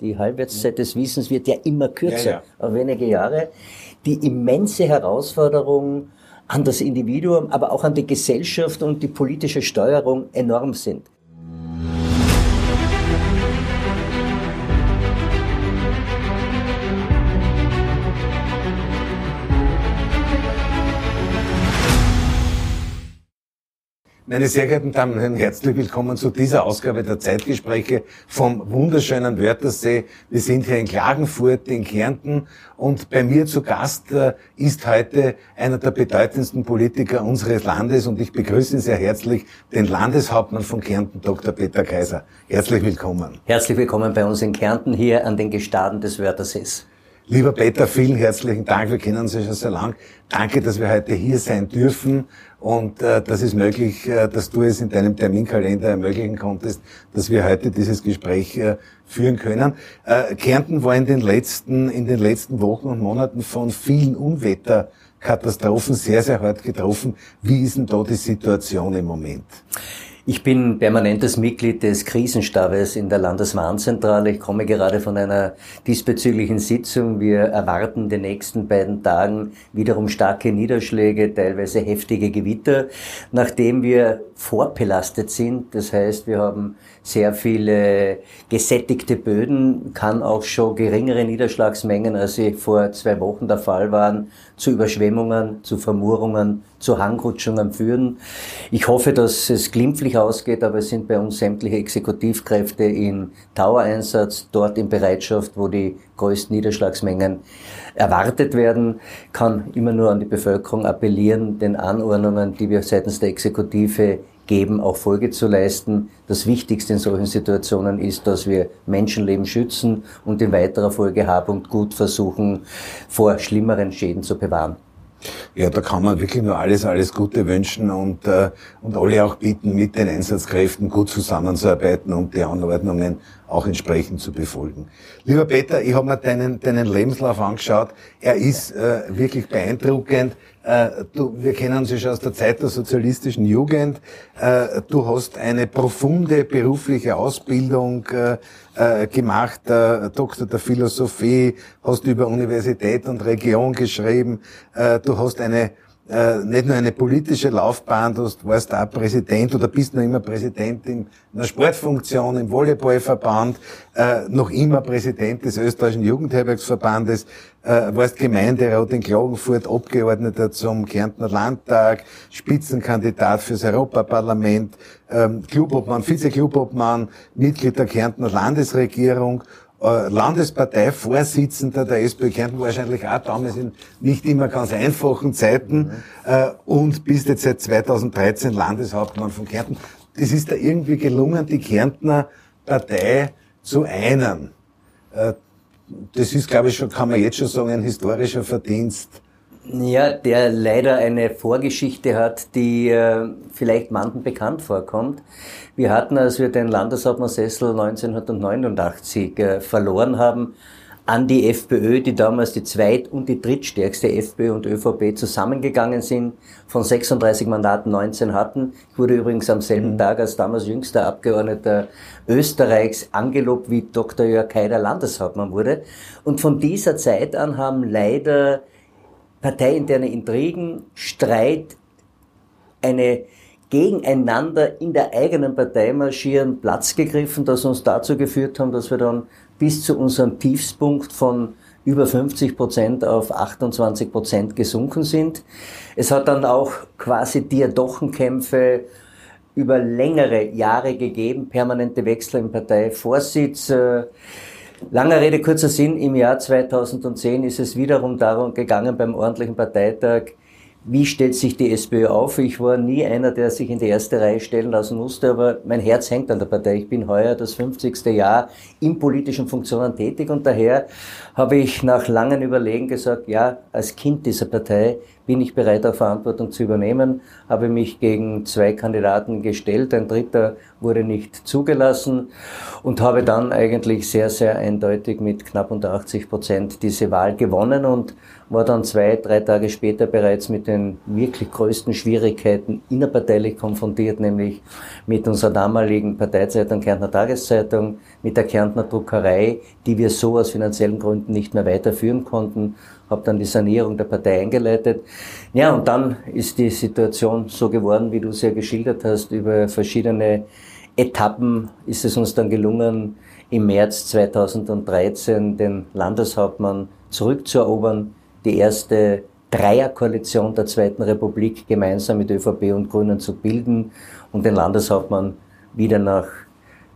Die Halbwertszeit des Wissens wird ja immer kürzer, ja, ja. auf wenige Jahre. Die immense Herausforderung an das Individuum, aber auch an die Gesellschaft und die politische Steuerung enorm sind. Meine sehr geehrten Damen und Herren, herzlich willkommen zu dieser Ausgabe der Zeitgespräche vom wunderschönen Wörthersee. Wir sind hier in Klagenfurt, in Kärnten und bei mir zu Gast äh, ist heute einer der bedeutendsten Politiker unseres Landes und ich begrüße sehr herzlich den Landeshauptmann von Kärnten, Dr. Peter Kaiser. Herzlich willkommen. Herzlich willkommen bei uns in Kärnten hier an den Gestaden des Wörthersees. Lieber Peter, vielen herzlichen Dank. Wir kennen uns ja schon sehr lang. Danke, dass wir heute hier sein dürfen. Und äh, das ist möglich, äh, dass du es in deinem Terminkalender ermöglichen konntest, dass wir heute dieses Gespräch äh, führen können. Äh, Kärnten war in den letzten, in den letzten Wochen und Monaten von vielen Unwetterkatastrophen sehr, sehr hart getroffen. Wie ist denn da die Situation im Moment? Ich bin permanentes Mitglied des Krisenstabes in der Landeswarnzentrale. Ich komme gerade von einer diesbezüglichen Sitzung. Wir erwarten in den nächsten beiden Tagen wiederum starke Niederschläge, teilweise heftige Gewitter, nachdem wir vorbelastet sind. Das heißt, wir haben sehr viele gesättigte Böden, kann auch schon geringere Niederschlagsmengen, als sie vor zwei Wochen der Fall waren, zu Überschwemmungen, zu Vermurungen, zu Hangrutschungen führen. Ich hoffe, dass es glimpflich ausgeht, aber es sind bei uns sämtliche Exekutivkräfte in Dauereinsatz, dort in Bereitschaft, wo die größten Niederschlagsmengen erwartet werden, kann immer nur an die Bevölkerung appellieren, den Anordnungen, die wir seitens der Exekutive geben, auch Folge zu leisten. Das Wichtigste in solchen Situationen ist, dass wir Menschenleben schützen und in weiterer Folge Hab und Gut versuchen, vor schlimmeren Schäden zu bewahren. Ja, da kann man wirklich nur alles, alles Gute wünschen und, äh, und alle auch bitten, mit den Einsatzkräften gut zusammenzuarbeiten und die Anordnungen auch entsprechend zu befolgen. Lieber Peter, ich habe mir deinen, deinen Lebenslauf angeschaut. Er ist äh, wirklich beeindruckend. Äh, du, wir kennen ja schon aus der Zeit der sozialistischen Jugend. Äh, du hast eine profunde berufliche Ausbildung äh, äh gemacht, äh, Doktor der Philosophie, hast über Universität und Region geschrieben. Äh, du hast eine äh, nicht nur eine politische Laufbahn, du warst auch Präsident oder bist noch immer Präsident in einer Sportfunktion im Volleyballverband, äh, noch immer Präsident des österreichischen Jugendherbergsverbandes, äh, warst Gemeinderat in Klagenfurt, Abgeordneter zum Kärntner Landtag, Spitzenkandidat fürs Europaparlament, ähm, Clubobmann, Vize-Clubobmann, Mitglied der Kärntner Landesregierung Landesparteivorsitzender der SPÖ Kärnten, wahrscheinlich auch damals in nicht immer ganz einfachen Zeiten äh, und bist jetzt seit 2013 Landeshauptmann von Kärnten. Das ist da irgendwie gelungen, die Kärntner Partei zu einen. Äh, das ist, glaube ich, schon, kann man jetzt schon sagen, ein historischer Verdienst ja, der leider eine Vorgeschichte hat, die äh, vielleicht manchen bekannt vorkommt. Wir hatten, als wir den Landeshauptmannsessel 1989 äh, verloren haben, an die FPÖ, die damals die zweit- und die drittstärkste FPÖ und ÖVP zusammengegangen sind, von 36 Mandaten 19 hatten. Ich wurde übrigens am selben mhm. Tag als damals jüngster Abgeordneter Österreichs angelobt, wie Dr. Jörg Haider Landeshauptmann wurde. Und von dieser Zeit an haben leider parteiinterne Intrigen, Streit, eine gegeneinander in der eigenen Partei marschieren Platz gegriffen, das uns dazu geführt haben, dass wir dann bis zu unserem Tiefspunkt von über 50 Prozent auf 28 Prozent gesunken sind. Es hat dann auch quasi Diadochenkämpfe über längere Jahre gegeben, permanente Wechsel im Parteivorsitz. Langer Rede, kurzer Sinn. Im Jahr 2010 ist es wiederum darum gegangen beim ordentlichen Parteitag, wie stellt sich die SPÖ auf? Ich war nie einer, der sich in die erste Reihe stellen lassen musste, aber mein Herz hängt an der Partei. Ich bin heuer das 50. Jahr in politischen Funktionen tätig und daher habe ich nach langen Überlegen gesagt, ja, als Kind dieser Partei bin ich bereit, auch Verantwortung zu übernehmen, habe mich gegen zwei Kandidaten gestellt, ein dritter wurde nicht zugelassen und habe dann eigentlich sehr, sehr eindeutig mit knapp unter 80 Prozent diese Wahl gewonnen und war dann zwei, drei Tage später bereits mit den wirklich größten Schwierigkeiten innerparteilich konfrontiert, nämlich mit unserer damaligen Parteizeitung Kärntner Tageszeitung, mit der Kärntner Druckerei, die wir so aus finanziellen Gründen nicht mehr weiterführen konnten habe dann die Sanierung der Partei eingeleitet. Ja, und dann ist die Situation so geworden, wie du es ja geschildert hast, über verschiedene Etappen ist es uns dann gelungen, im März 2013 den Landeshauptmann zurückzuerobern, die erste Dreierkoalition der Zweiten Republik gemeinsam mit ÖVP und Grünen zu bilden und den Landeshauptmann wieder nach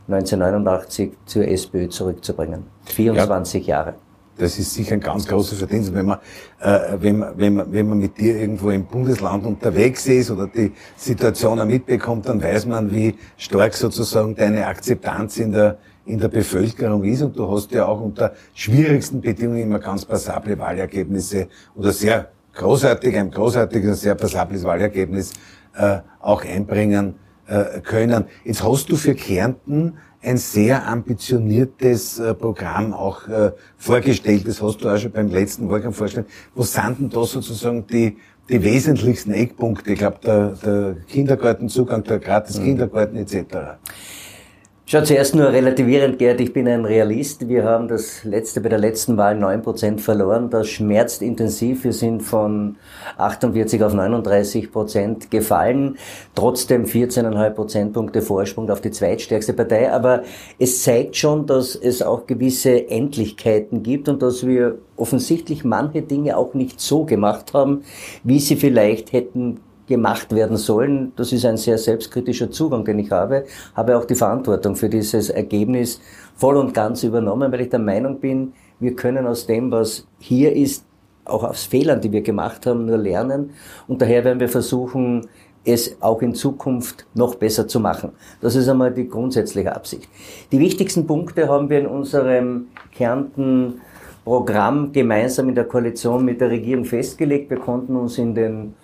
1989 zur SPÖ zurückzubringen. 24 ja. Jahre. Das ist sicher ein ganz großer Verdienst, wenn man, äh, wenn, man, wenn, man, wenn man mit dir irgendwo im Bundesland unterwegs ist oder die Situation mitbekommt, dann weiß man, wie stark sozusagen deine Akzeptanz in der, in der Bevölkerung ist. Und du hast ja auch unter schwierigsten Bedingungen immer ganz passable Wahlergebnisse oder sehr großartig, ein großartiges, sehr passables Wahlergebnis äh, auch einbringen äh, können. Jetzt hast du für Kärnten ein sehr ambitioniertes äh, Programm auch äh, vorgestellt. Das hast du auch schon beim letzten Wahlkampf vorgestellt. Wo sind denn da sozusagen die, die wesentlichsten Eckpunkte? Ich glaube, der, der Kindergartenzugang, der gratis. Kindergarten etc. Schau, zuerst nur relativierend, Gerd, ich bin ein Realist. Wir haben das letzte, bei der letzten Wahl 9% verloren. Das schmerzt intensiv. Wir sind von 48 auf 39 Prozent gefallen. Trotzdem 14,5 Prozentpunkte Vorsprung auf die zweitstärkste Partei. Aber es zeigt schon, dass es auch gewisse Endlichkeiten gibt und dass wir offensichtlich manche Dinge auch nicht so gemacht haben, wie sie vielleicht hätten gemacht werden sollen. Das ist ein sehr selbstkritischer Zugang, den ich habe. Habe auch die Verantwortung für dieses Ergebnis voll und ganz übernommen, weil ich der Meinung bin, wir können aus dem, was hier ist, auch aus Fehlern, die wir gemacht haben, nur lernen. Und daher werden wir versuchen, es auch in Zukunft noch besser zu machen. Das ist einmal die grundsätzliche Absicht. Die wichtigsten Punkte haben wir in unserem Kärnten Programm gemeinsam in der Koalition mit der Regierung festgelegt. Wir konnten uns in den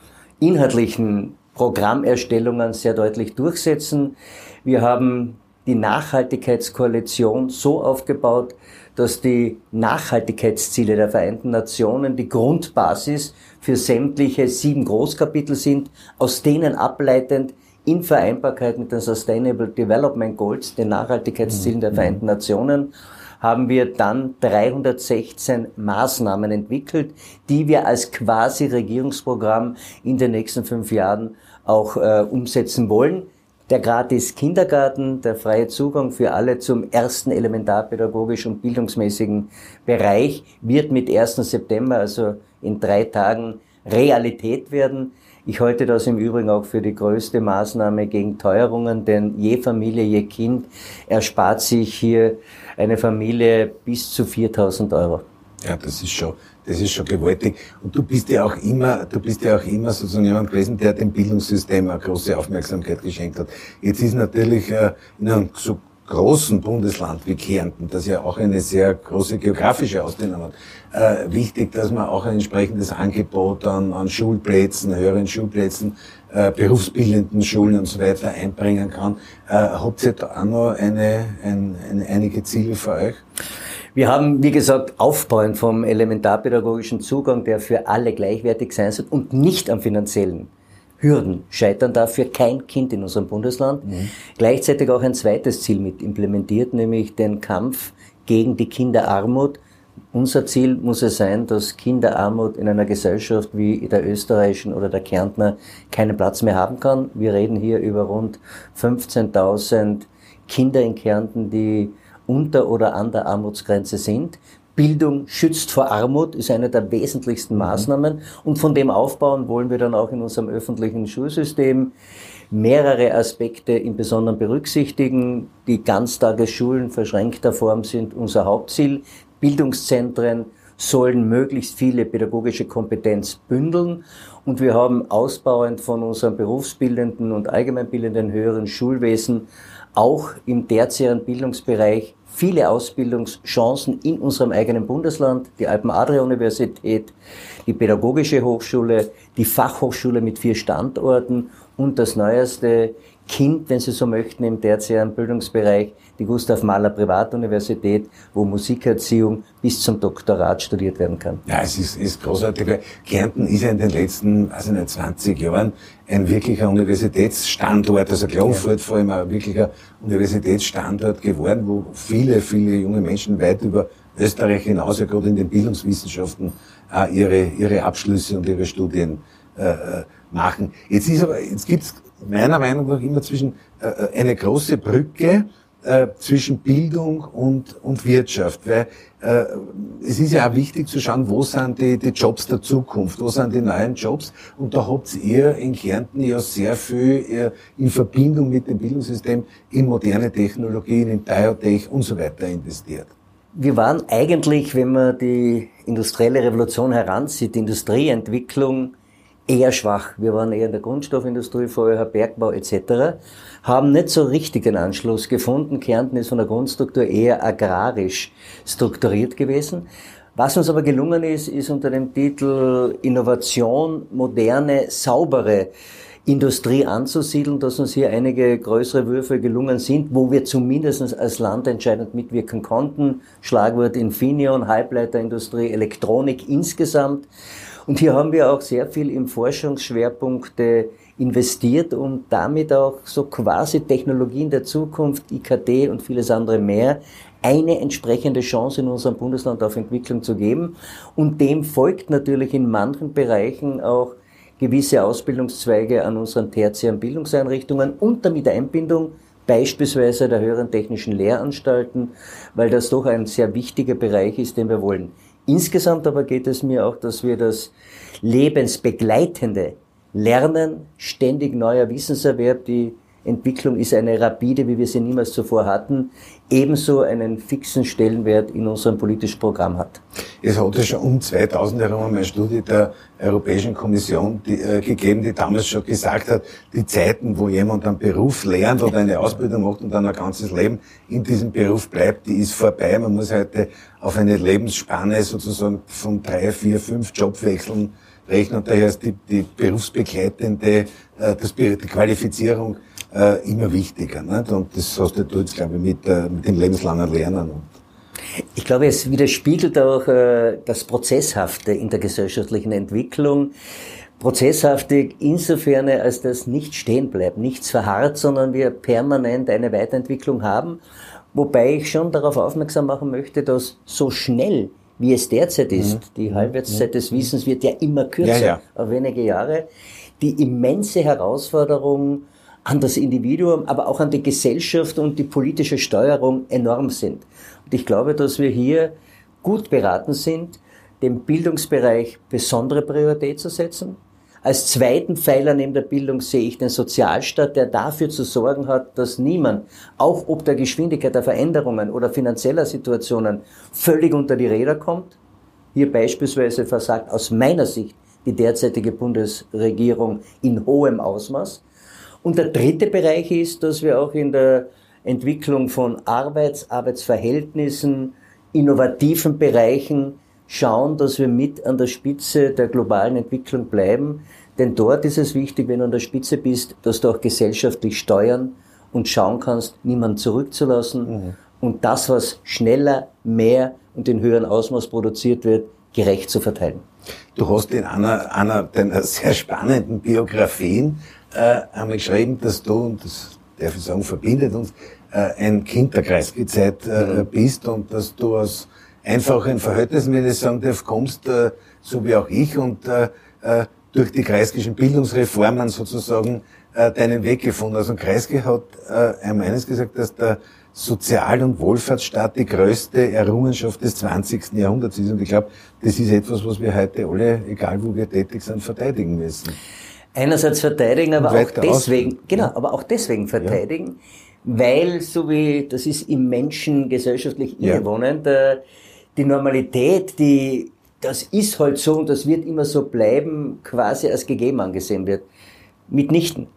inhaltlichen Programmerstellungen sehr deutlich durchsetzen. Wir haben die Nachhaltigkeitskoalition so aufgebaut, dass die Nachhaltigkeitsziele der Vereinten Nationen die Grundbasis für sämtliche sieben Großkapitel sind, aus denen ableitend in Vereinbarkeit mit den Sustainable Development Goals, den Nachhaltigkeitszielen der mhm. Vereinten Nationen, haben wir dann 316 Maßnahmen entwickelt, die wir als quasi Regierungsprogramm in den nächsten fünf Jahren auch äh, umsetzen wollen. Der gratis Kindergarten, der freie Zugang für alle zum ersten elementarpädagogischen und bildungsmäßigen Bereich wird mit 1. September, also in drei Tagen, Realität werden. Ich halte das im Übrigen auch für die größte Maßnahme gegen Teuerungen, denn je Familie, je Kind erspart sich hier eine Familie bis zu 4000 Euro. Ja, das ist schon, das ist schon gewaltig. Und du bist ja auch immer, du bist ja auch immer sozusagen jemand gewesen, der dem Bildungssystem eine große Aufmerksamkeit geschenkt hat. Jetzt ist natürlich äh, in einem so großen Bundesland wie Kärnten, das ja auch eine sehr große geografische Ausdehnung hat, äh, wichtig, dass man auch ein entsprechendes Angebot an, an Schulplätzen, höheren Schulplätzen, äh, berufsbildenden Schulen und so weiter einbringen kann. Äh, habt ihr da auch noch eine, ein, eine, einige Ziele für euch? Wir haben, wie gesagt, aufbauend vom elementarpädagogischen Zugang, der für alle gleichwertig sein soll und nicht am finanziellen Hürden scheitern darf für kein Kind in unserem Bundesland. Mhm. Gleichzeitig auch ein zweites Ziel mit implementiert, nämlich den Kampf gegen die Kinderarmut. Unser Ziel muss es sein, dass Kinderarmut in einer Gesellschaft wie der österreichischen oder der Kärntner keinen Platz mehr haben kann. Wir reden hier über rund 15.000 Kinder in Kärnten, die unter oder an der Armutsgrenze sind. Bildung schützt vor Armut ist eine der wesentlichsten mhm. Maßnahmen und von dem aufbauen wollen wir dann auch in unserem öffentlichen Schulsystem mehrere Aspekte im Besonderen berücksichtigen. Die Ganztagesschulen verschränkter Form sind unser Hauptziel. Bildungszentren sollen möglichst viele pädagogische Kompetenz bündeln und wir haben ausbauend von unserem berufsbildenden und allgemeinbildenden höheren Schulwesen auch im tertiären Bildungsbereich viele Ausbildungschancen in unserem eigenen Bundesland, die Alpen-Adria-Universität, die Pädagogische Hochschule, die Fachhochschule mit vier Standorten und das neueste Kind, wenn Sie so möchten, im tertiären Bildungsbereich, die Gustav Mahler Privatuniversität, wo Musikerziehung bis zum Doktorat studiert werden kann. Ja, es ist, ist großartig. Kärnten ist ja in den letzten, also nicht 20 Jahren ein wirklicher Universitätsstandort, also Klagenfurt vor allem ein wirklicher Universitätsstandort geworden, wo viele, viele junge Menschen weit über Österreich hinaus, ja gerade in den Bildungswissenschaften, ihre, ihre Abschlüsse und ihre Studien äh, äh machen. Jetzt ist aber, jetzt gibt's meiner Meinung nach immer zwischen äh, äh, eine große Brücke äh, zwischen Bildung und, und Wirtschaft, weil äh, es ist ja auch wichtig zu schauen, wo sind die, die Jobs der Zukunft, wo sind die neuen Jobs und da habt ihr in Kärnten ja sehr viel äh, in Verbindung mit dem Bildungssystem in moderne Technologien, in Biotech und so weiter investiert. Wir waren eigentlich, wenn man die industrielle Revolution heranzieht, die Industrieentwicklung eher schwach. Wir waren eher in der Grundstoffindustrie, vorher Bergbau etc. Haben nicht so richtig den Anschluss gefunden. Kärnten ist von der Grundstruktur eher agrarisch strukturiert gewesen. Was uns aber gelungen ist, ist unter dem Titel Innovation, moderne, saubere Industrie anzusiedeln, dass uns hier einige größere Würfe gelungen sind, wo wir zumindest als Land entscheidend mitwirken konnten. Schlagwort Infineon, Halbleiterindustrie, Elektronik insgesamt. Und hier haben wir auch sehr viel im Forschungsschwerpunkte investiert, um damit auch so quasi Technologien der Zukunft, IKT und vieles andere mehr, eine entsprechende Chance in unserem Bundesland auf Entwicklung zu geben. Und dem folgt natürlich in manchen Bereichen auch gewisse Ausbildungszweige an unseren tertiären Bildungseinrichtungen unter Miteinbindung beispielsweise der höheren technischen Lehranstalten, weil das doch ein sehr wichtiger Bereich ist, den wir wollen. Insgesamt aber geht es mir auch, dass wir das lebensbegleitende Lernen, ständig neuer Wissenserwerb, die Entwicklung ist eine rapide, wie wir sie niemals zuvor hatten, ebenso einen fixen Stellenwert in unserem politischen Programm hat. Es hat ja schon um 2000 herum eine Studie der Europäischen Kommission die, äh, gegeben, die damals schon gesagt hat, die Zeiten, wo jemand einen Beruf lernt oder eine Ausbildung macht und dann ein ganzes Leben in diesem Beruf bleibt, die ist vorbei. Man muss heute auf eine Lebensspanne sozusagen von drei, vier, fünf Jobwechseln rechnen. Daher ist die, die berufsbegleitende, äh, das, die Qualifizierung äh, immer wichtiger. Nicht? Und das hast du jetzt, glaube ich, mit, äh, mit dem lebenslangen Lernen. Ich glaube, es widerspiegelt auch äh, das Prozesshafte in der gesellschaftlichen Entwicklung. Prozesshaftig insofern, als das nicht stehen bleibt, nichts verharrt, sondern wir permanent eine Weiterentwicklung haben. Wobei ich schon darauf aufmerksam machen möchte, dass so schnell wie es derzeit ist, mhm. die Halbwertszeit des Wissens wird ja immer kürzer, ja, ja. auf wenige Jahre, die immense Herausforderung an das Individuum, aber auch an die Gesellschaft und die politische Steuerung enorm sind. Und ich glaube, dass wir hier gut beraten sind, dem Bildungsbereich besondere Priorität zu setzen. Als zweiten Pfeiler neben der Bildung sehe ich den Sozialstaat, der dafür zu sorgen hat, dass niemand, auch ob der Geschwindigkeit der Veränderungen oder finanzieller Situationen, völlig unter die Räder kommt. Hier beispielsweise versagt aus meiner Sicht die derzeitige Bundesregierung in hohem Ausmaß. Und der dritte Bereich ist, dass wir auch in der Entwicklung von Arbeits-, Arbeitsverhältnissen, innovativen Bereichen schauen, dass wir mit an der Spitze der globalen Entwicklung bleiben. Denn dort ist es wichtig, wenn du an der Spitze bist, dass du auch gesellschaftlich steuern und schauen kannst, niemanden zurückzulassen mhm. und das, was schneller, mehr und in höheren Ausmaß produziert wird, gerecht zu verteilen. Du hast in einer, einer deiner sehr spannenden Biografien äh, einmal geschrieben, dass du, und das darf ich sagen, verbindet uns, äh, ein Kind der Kreisgezeit äh, bist und dass du aus einfachen Verhältnissen, wenn ich sagen darf, kommst, äh, so wie auch ich und äh, äh, durch die kreisgischen Bildungsreformen sozusagen äh, deinen Weg gefunden hast. Und Kreisge hat äh, einmal eines gesagt, dass der Sozial- und Wohlfahrtsstaat die größte Errungenschaft des 20. Jahrhunderts ist. Und ich glaube, das ist etwas, was wir heute alle, egal wo wir tätig sind, verteidigen müssen einerseits verteidigen, aber auch deswegen, aus. genau, aber auch deswegen verteidigen, ja. weil so wie das ist im Menschen gesellschaftlich innewohnend, ja. Äh, die Normalität, die das ist halt so und das wird immer so bleiben, quasi als gegeben angesehen wird. Mitnichten.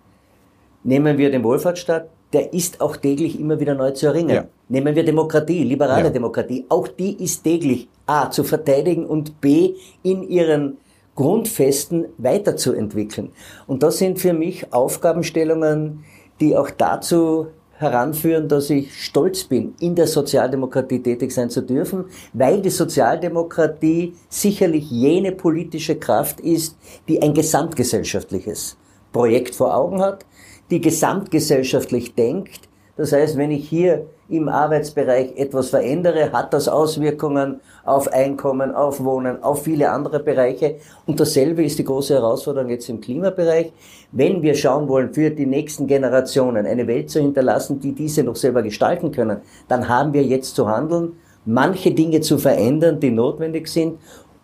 Nehmen wir den Wohlfahrtsstaat, der ist auch täglich immer wieder neu zu erringen. Ja. Nehmen wir Demokratie, liberale ja. Demokratie. Auch die ist täglich A zu verteidigen und B in ihren Grundfesten weiterzuentwickeln. Und das sind für mich Aufgabenstellungen, die auch dazu heranführen, dass ich stolz bin, in der Sozialdemokratie tätig sein zu dürfen, weil die Sozialdemokratie sicherlich jene politische Kraft ist, die ein gesamtgesellschaftliches Projekt vor Augen hat, die gesamtgesellschaftlich denkt. Das heißt, wenn ich hier im Arbeitsbereich etwas verändere, hat das Auswirkungen auf Einkommen, auf Wohnen, auf viele andere Bereiche. Und dasselbe ist die große Herausforderung jetzt im Klimabereich. Wenn wir schauen wollen, für die nächsten Generationen eine Welt zu hinterlassen, die diese noch selber gestalten können, dann haben wir jetzt zu handeln, manche Dinge zu verändern, die notwendig sind.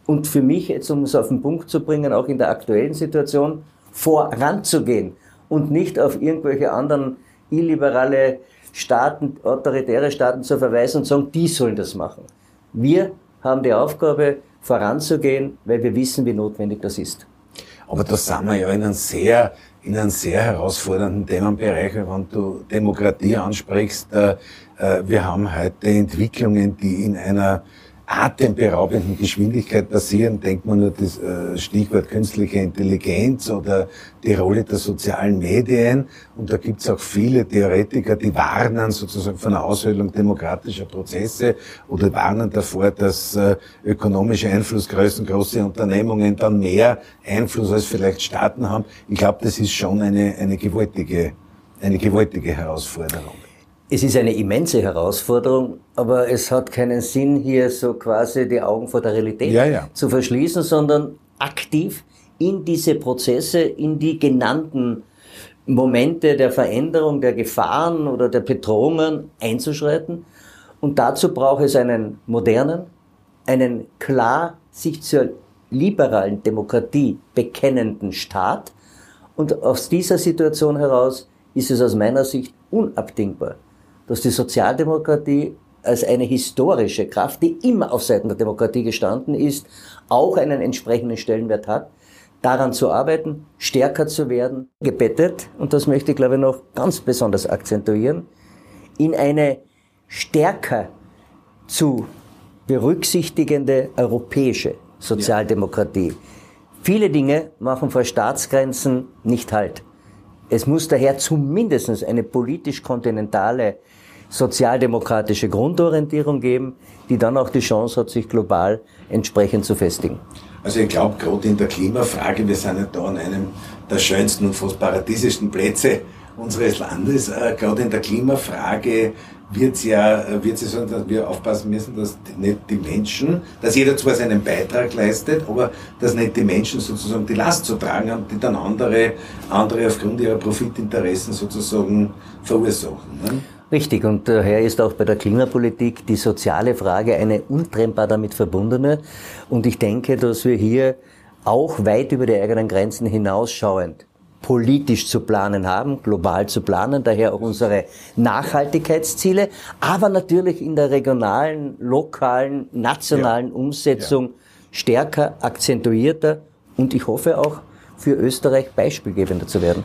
Und für mich, jetzt um es auf den Punkt zu bringen, auch in der aktuellen Situation, voranzugehen und nicht auf irgendwelche anderen illiberale Staaten, autoritäre Staaten zu verweisen und sagen, die sollen das machen. Wir haben die Aufgabe, voranzugehen, weil wir wissen, wie notwendig das ist. Aber da sind wir ja in einem sehr, in einem sehr herausfordernden Themenbereich, wenn du Demokratie ansprichst. Äh, äh, wir haben heute Entwicklungen, die in einer atemberaubenden Geschwindigkeit passieren. Denkt man nur das äh, Stichwort künstliche Intelligenz oder die Rolle der sozialen Medien. Und da gibt es auch viele Theoretiker, die warnen sozusagen von der Aushöhlung demokratischer Prozesse oder warnen davor, dass äh, ökonomische Einflussgrößen, große Unternehmungen dann mehr Einfluss als vielleicht Staaten haben. Ich glaube, das ist schon eine, eine gewaltige, eine gewaltige Herausforderung. Es ist eine immense Herausforderung, aber es hat keinen Sinn, hier so quasi die Augen vor der Realität ja, ja. zu verschließen, sondern aktiv in diese Prozesse, in die genannten Momente der Veränderung, der Gefahren oder der Bedrohungen einzuschreiten. Und dazu braucht es einen modernen, einen klar sich zur liberalen Demokratie bekennenden Staat. Und aus dieser Situation heraus ist es aus meiner Sicht unabdingbar, dass die Sozialdemokratie als eine historische Kraft, die immer auf Seiten der Demokratie gestanden ist, auch einen entsprechenden Stellenwert hat, daran zu arbeiten, stärker zu werden, gebettet, und das möchte ich glaube ich noch ganz besonders akzentuieren, in eine stärker zu berücksichtigende europäische Sozialdemokratie. Ja. Viele Dinge machen vor Staatsgrenzen nicht Halt. Es muss daher zumindest eine politisch-kontinentale sozialdemokratische Grundorientierung geben, die dann auch die Chance hat, sich global entsprechend zu festigen. Also ich glaube, gerade in der Klimafrage, wir sind ja da an einem der schönsten und fast paradiesischsten Plätze unseres Landes. Äh, gerade in der Klimafrage wird es ja, wird es so, dass wir aufpassen müssen, dass nicht die Menschen, dass jeder zwar seinen Beitrag leistet, aber dass nicht die Menschen sozusagen die Last zu tragen haben, die dann andere, andere aufgrund ihrer Profitinteressen sozusagen verursachen. Ne? Richtig, und daher ist auch bei der Klimapolitik die soziale Frage eine untrennbar damit verbundene. Und ich denke, dass wir hier auch weit über die eigenen Grenzen hinausschauend politisch zu planen haben, global zu planen, daher auch unsere Nachhaltigkeitsziele, aber natürlich in der regionalen, lokalen, nationalen ja. Umsetzung ja. stärker, akzentuierter und ich hoffe auch für Österreich beispielgebender zu werden.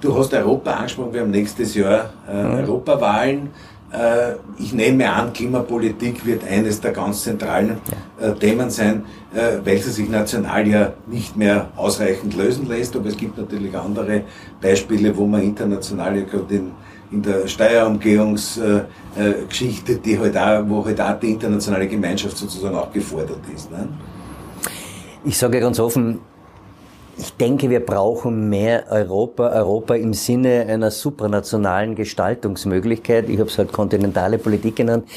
Du hast Europa angesprochen, wir haben nächstes Jahr äh, mhm. Europawahlen. Äh, ich nehme an, Klimapolitik wird eines der ganz zentralen äh, Themen sein, äh, welches sich national ja nicht mehr ausreichend lösen lässt. Aber es gibt natürlich andere Beispiele, wo man international ja gerade in, in der Steuerumgehungsgeschichte, die halt auch, wo halt auch die internationale Gemeinschaft sozusagen auch gefordert ist. Ne? Ich sage ganz offen, ich denke, wir brauchen mehr Europa, Europa im Sinne einer supranationalen Gestaltungsmöglichkeit. Ich habe es halt kontinentale Politik genannt.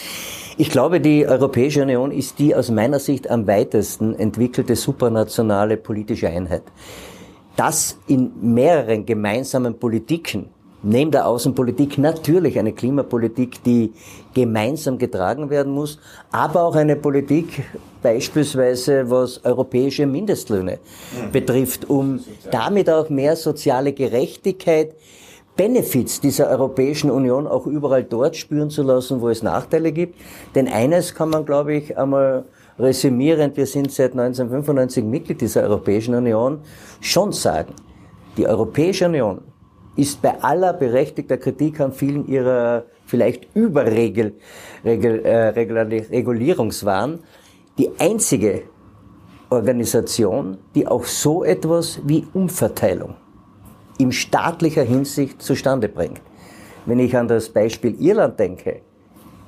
Ich glaube, die Europäische Union ist die aus meiner Sicht am weitesten entwickelte supranationale politische Einheit. Das in mehreren gemeinsamen Politiken neben der Außenpolitik natürlich eine Klimapolitik, die gemeinsam getragen werden muss, aber auch eine Politik beispielsweise, was europäische Mindestlöhne mhm. betrifft, um damit auch mehr soziale Gerechtigkeit, Benefits dieser Europäischen Union auch überall dort spüren zu lassen, wo es Nachteile gibt. Denn eines kann man, glaube ich, einmal resümierend, wir sind seit 1995 Mitglied dieser Europäischen Union, schon sagen. Die Europäische Union ist bei aller berechtigter Kritik an vielen ihrer vielleicht Überregulierungswahn äh, die einzige Organisation, die auch so etwas wie Umverteilung in staatlicher Hinsicht zustande bringt. Wenn ich an das Beispiel Irland denke,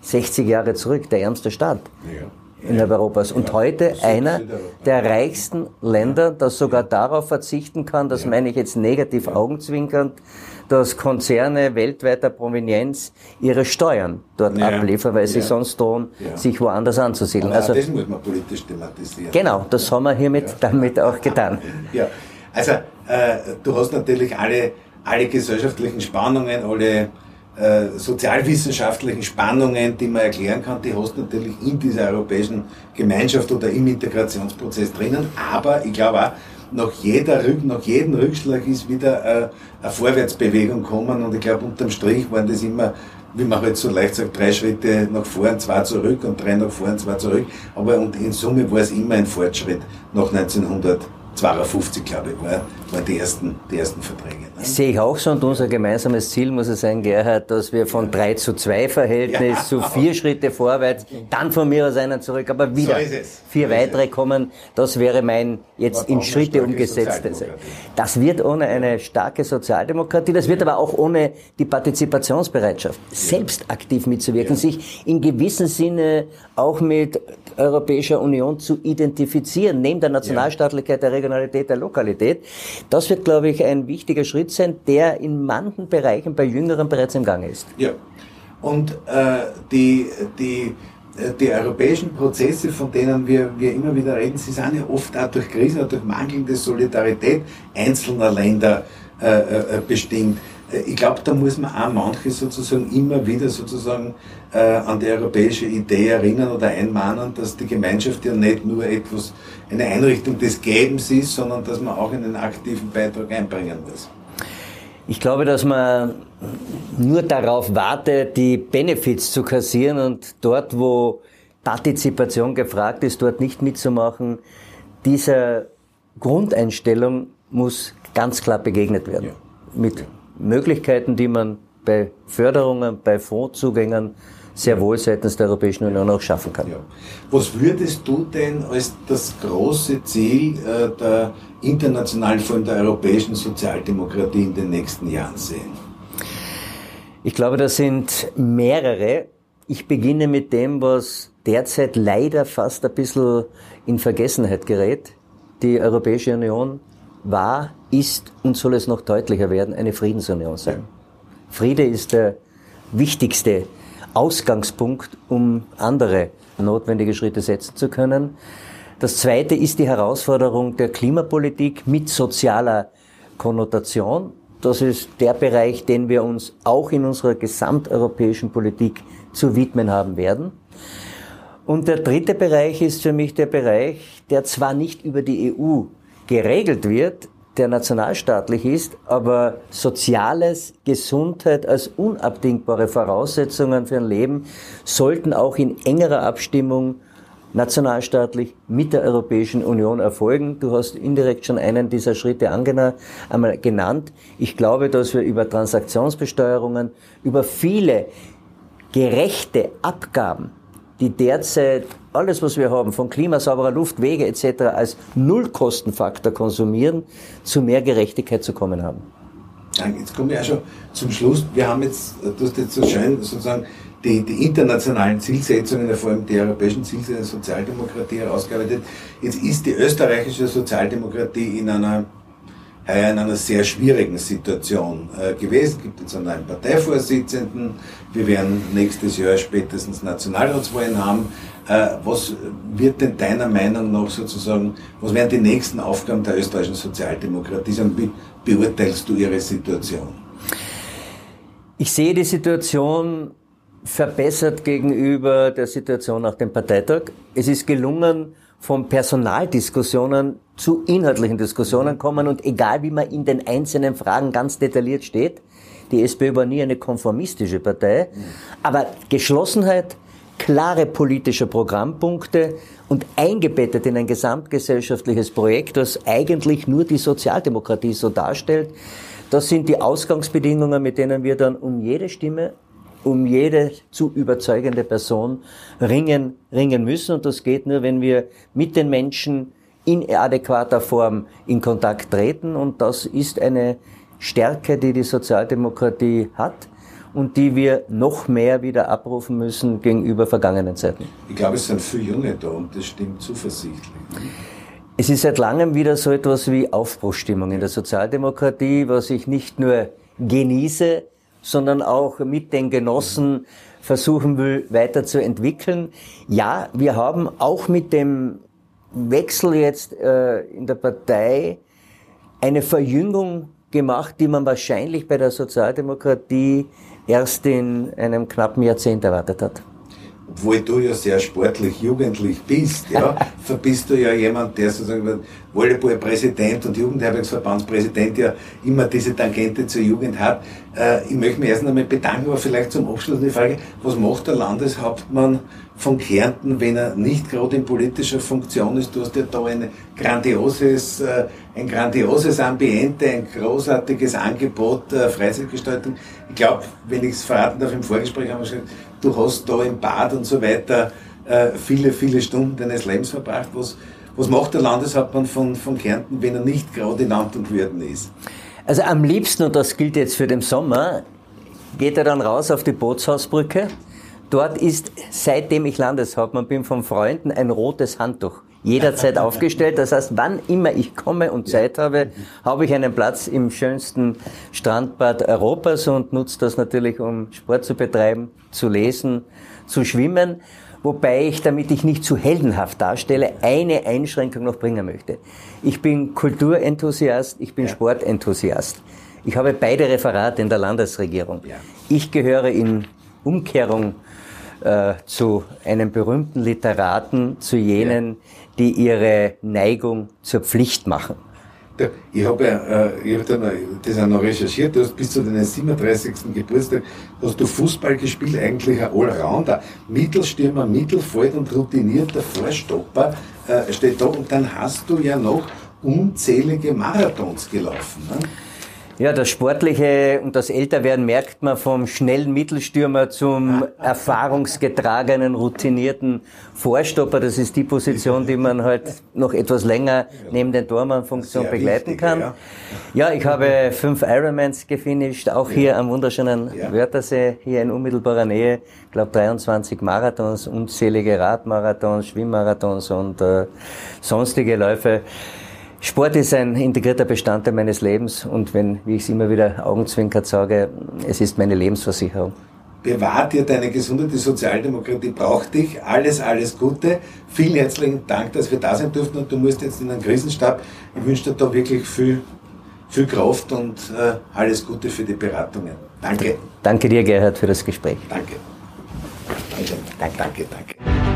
60 Jahre zurück, der ärmste Staat ja. innerhalb Europas und ja. heute einer der reichsten Länder, das sogar darauf verzichten kann, das meine ich jetzt negativ augenzwinkernd, dass Konzerne weltweiter Provenienz ihre Steuern dort ja. abliefern, weil sie sonst drohen, sich woanders anzusiedeln. also, das muss man politisch thematisieren. Genau, das haben wir hiermit damit auch getan. Ja, also äh, du hast natürlich alle, alle gesellschaftlichen Spannungen, alle äh, sozialwissenschaftlichen Spannungen, die man erklären kann, die hast du natürlich in dieser europäischen Gemeinschaft oder im Integrationsprozess drinnen. Aber ich glaube auch, nach, jeder, nach jedem Rückschlag ist wieder äh, eine Vorwärtsbewegung kommen und ich glaube, unterm Strich waren das immer wie man halt so leicht sagt, drei Schritte nach vorn, zwei zurück und drei nach vorn, zwei zurück. Aber und in Summe war es immer ein Fortschritt nach 1900. 52, glaube ich, war, waren die ersten, die ersten Verträge. Ne? Sehe ich auch so und unser gemeinsames Ziel muss es sein, Gerhard, dass wir von 3 zu 2 Verhältnis ja, zu vier Schritte vorwärts, dann von mir aus einen zurück, aber wieder so vier so weitere kommen. Das wäre mein jetzt in Schritte umgesetztes. Das wird ohne eine starke Sozialdemokratie, das wird aber auch ohne die Partizipationsbereitschaft, selbst aktiv mitzuwirken, ja. sich in gewissem Sinne auch mit Europäischer Union zu identifizieren, neben der Nationalstaatlichkeit der Region Regionalität, der Lokalität. Das wird, glaube ich, ein wichtiger Schritt sein, der in manchen Bereichen bei Jüngeren bereits im Gange ist. Ja. Und äh, die, die, äh, die europäischen Prozesse, von denen wir, wir immer wieder reden, sie sind ja oft auch durch Krisen oder durch mangelnde Solidarität einzelner Länder äh, äh, bestimmt. Ich glaube, da muss man auch manche sozusagen immer wieder sozusagen äh, an die europäische Idee erinnern oder einmahnen, dass die Gemeinschaft ja nicht nur etwas, eine Einrichtung des Gebens ist, sondern dass man auch einen aktiven Beitrag einbringen muss. Ich glaube, dass man nur darauf wartet, die Benefits zu kassieren und dort, wo Partizipation gefragt ist, dort nicht mitzumachen. Dieser Grundeinstellung muss ganz klar begegnet werden. Ja. Mit Möglichkeiten, die man bei Förderungen, bei Fondszugängen sehr wohl seitens der Europäischen Union auch schaffen kann. Ja. Was würdest du denn als das große Ziel äh, der internationalen, vor allem der europäischen Sozialdemokratie in den nächsten Jahren sehen? Ich glaube, das sind mehrere. Ich beginne mit dem, was derzeit leider fast ein bisschen in Vergessenheit gerät. Die Europäische Union war, ist und soll es noch deutlicher werden, eine Friedensunion sein. Friede ist der wichtigste Ausgangspunkt, um andere notwendige Schritte setzen zu können. Das zweite ist die Herausforderung der Klimapolitik mit sozialer Konnotation. Das ist der Bereich, den wir uns auch in unserer gesamteuropäischen Politik zu widmen haben werden. Und der dritte Bereich ist für mich der Bereich, der zwar nicht über die EU geregelt wird, der nationalstaatlich ist, aber Soziales, Gesundheit als unabdingbare Voraussetzungen für ein Leben sollten auch in engerer Abstimmung nationalstaatlich mit der Europäischen Union erfolgen. Du hast indirekt schon einen dieser Schritte einmal genannt. Ich glaube, dass wir über Transaktionsbesteuerungen, über viele gerechte Abgaben die derzeit alles, was wir haben, von klimasauberer Luft, Wege etc. als Nullkostenfaktor konsumieren, zu mehr Gerechtigkeit zu kommen haben. Jetzt kommen wir ja schon zum Schluss. Wir haben jetzt, du hast jetzt so schön sozusagen die, die internationalen Zielsetzungen, vor allem die europäischen Zielsetzungen der Sozialdemokratie herausgearbeitet. Jetzt ist die österreichische Sozialdemokratie in einer heuer in einer sehr schwierigen Situation äh, gewesen. Es gibt jetzt einen neuen Parteivorsitzenden. Wir werden nächstes Jahr spätestens Nationalratswahlen haben. Äh, was wird denn deiner Meinung nach sozusagen, was wären die nächsten Aufgaben der österreichischen Sozialdemokratie und wie beurteilst du ihre Situation? Ich sehe die Situation verbessert gegenüber der Situation nach dem Parteitag. Es ist gelungen, von Personaldiskussionen zu inhaltlichen Diskussionen kommen und egal wie man in den einzelnen Fragen ganz detailliert steht, die SPÖ war nie eine konformistische Partei, aber Geschlossenheit, klare politische Programmpunkte und eingebettet in ein gesamtgesellschaftliches Projekt, das eigentlich nur die Sozialdemokratie so darstellt, Das sind die Ausgangsbedingungen, mit denen wir dann um jede Stimme, um jede zu überzeugende Person ringen, ringen müssen. Und das geht nur, wenn wir mit den Menschen in adäquater Form in Kontakt treten. Und das ist eine Stärke, die die Sozialdemokratie hat und die wir noch mehr wieder abrufen müssen gegenüber vergangenen Zeiten. Ich glaube, es sind viele Junge da und das stimmt zuversichtlich. Es ist seit langem wieder so etwas wie Aufbruchstimmung in der Sozialdemokratie, was ich nicht nur genieße, sondern auch mit den Genossen versuchen will, weiterzuentwickeln. Ja, wir haben auch mit dem Wechsel jetzt äh, in der Partei eine Verjüngung gemacht, die man wahrscheinlich bei der Sozialdemokratie erst in einem knappen Jahrzehnt erwartet hat obwohl du ja sehr sportlich jugendlich bist, ja, bist du ja jemand, der sozusagen Volleyballpräsident und Jugendherbergsverbandspräsident ja immer diese Tangente zur Jugend hat. Äh, ich möchte mich erst einmal bedanken, aber vielleicht zum Abschluss die Frage, was macht der Landeshauptmann von Kärnten, wenn er nicht gerade in politischer Funktion ist? Du hast ja da ein grandioses, äh, ein grandioses Ambiente, ein großartiges Angebot der Freizeitgestaltung. Ich glaube, wenn ich es verraten darf, im Vorgespräch haben wir gesagt, du hast da im Bad und so weiter äh, viele, viele Stunden deines Lebens verbracht. Was, was macht der Landeshauptmann von, von Kärnten, wenn er nicht gerade in Amt und Würden ist? Also am liebsten, und das gilt jetzt für den Sommer, geht er dann raus auf die Bootshausbrücke. Dort ist, seitdem ich Landeshauptmann bin, von Freunden ein rotes Handtuch jederzeit aufgestellt. Das heißt, wann immer ich komme und Zeit habe, habe ich einen Platz im schönsten Strandbad Europas und nutze das natürlich, um Sport zu betreiben, zu lesen, zu schwimmen. Wobei ich, damit ich nicht zu heldenhaft darstelle, eine Einschränkung noch bringen möchte. Ich bin Kulturenthusiast, ich bin ja. Sportenthusiast. Ich habe beide Referate in der Landesregierung. Ja. Ich gehöre in Umkehrung äh, zu einem berühmten Literaten, zu jenen. Die ihre Neigung zur Pflicht machen. Ich habe ja, äh, ich hab dann, das auch noch recherchiert, du hast bis zu deinem 37. Geburtstag, hast du Fußball gespielt, eigentlich ein Allrounder, Mittelstürmer, Mittelfeld und routinierter Vorstopper äh, steht da und dann hast du ja noch unzählige Marathons gelaufen. Ne? Ja, das Sportliche und das Älterwerden merkt man vom schnellen Mittelstürmer zum erfahrungsgetragenen, routinierten Vorstopper. Das ist die Position, die man halt noch etwas länger neben den Tormann-Funktion begleiten kann. Ja, ich habe fünf Ironmans gefinisht, auch hier am wunderschönen Wörthersee, hier in unmittelbarer Nähe. Ich glaube 23 Marathons, unzählige Radmarathons, Schwimmmarathons und äh, sonstige Läufe. Sport ist ein integrierter Bestandteil meines Lebens und wenn, wie ich es immer wieder augenzwinkert sage, es ist meine Lebensversicherung. Bewahrt dir deine Gesundheit, die Sozialdemokratie braucht dich. Alles, alles Gute. Vielen herzlichen Dank, dass wir da sein durften und du musst jetzt in den Krisenstab. Ich wünsche dir da wirklich viel, viel Kraft und äh, alles Gute für die Beratungen. Danke. Danke dir, Gerhard, für das Gespräch. Danke. Danke, danke, danke.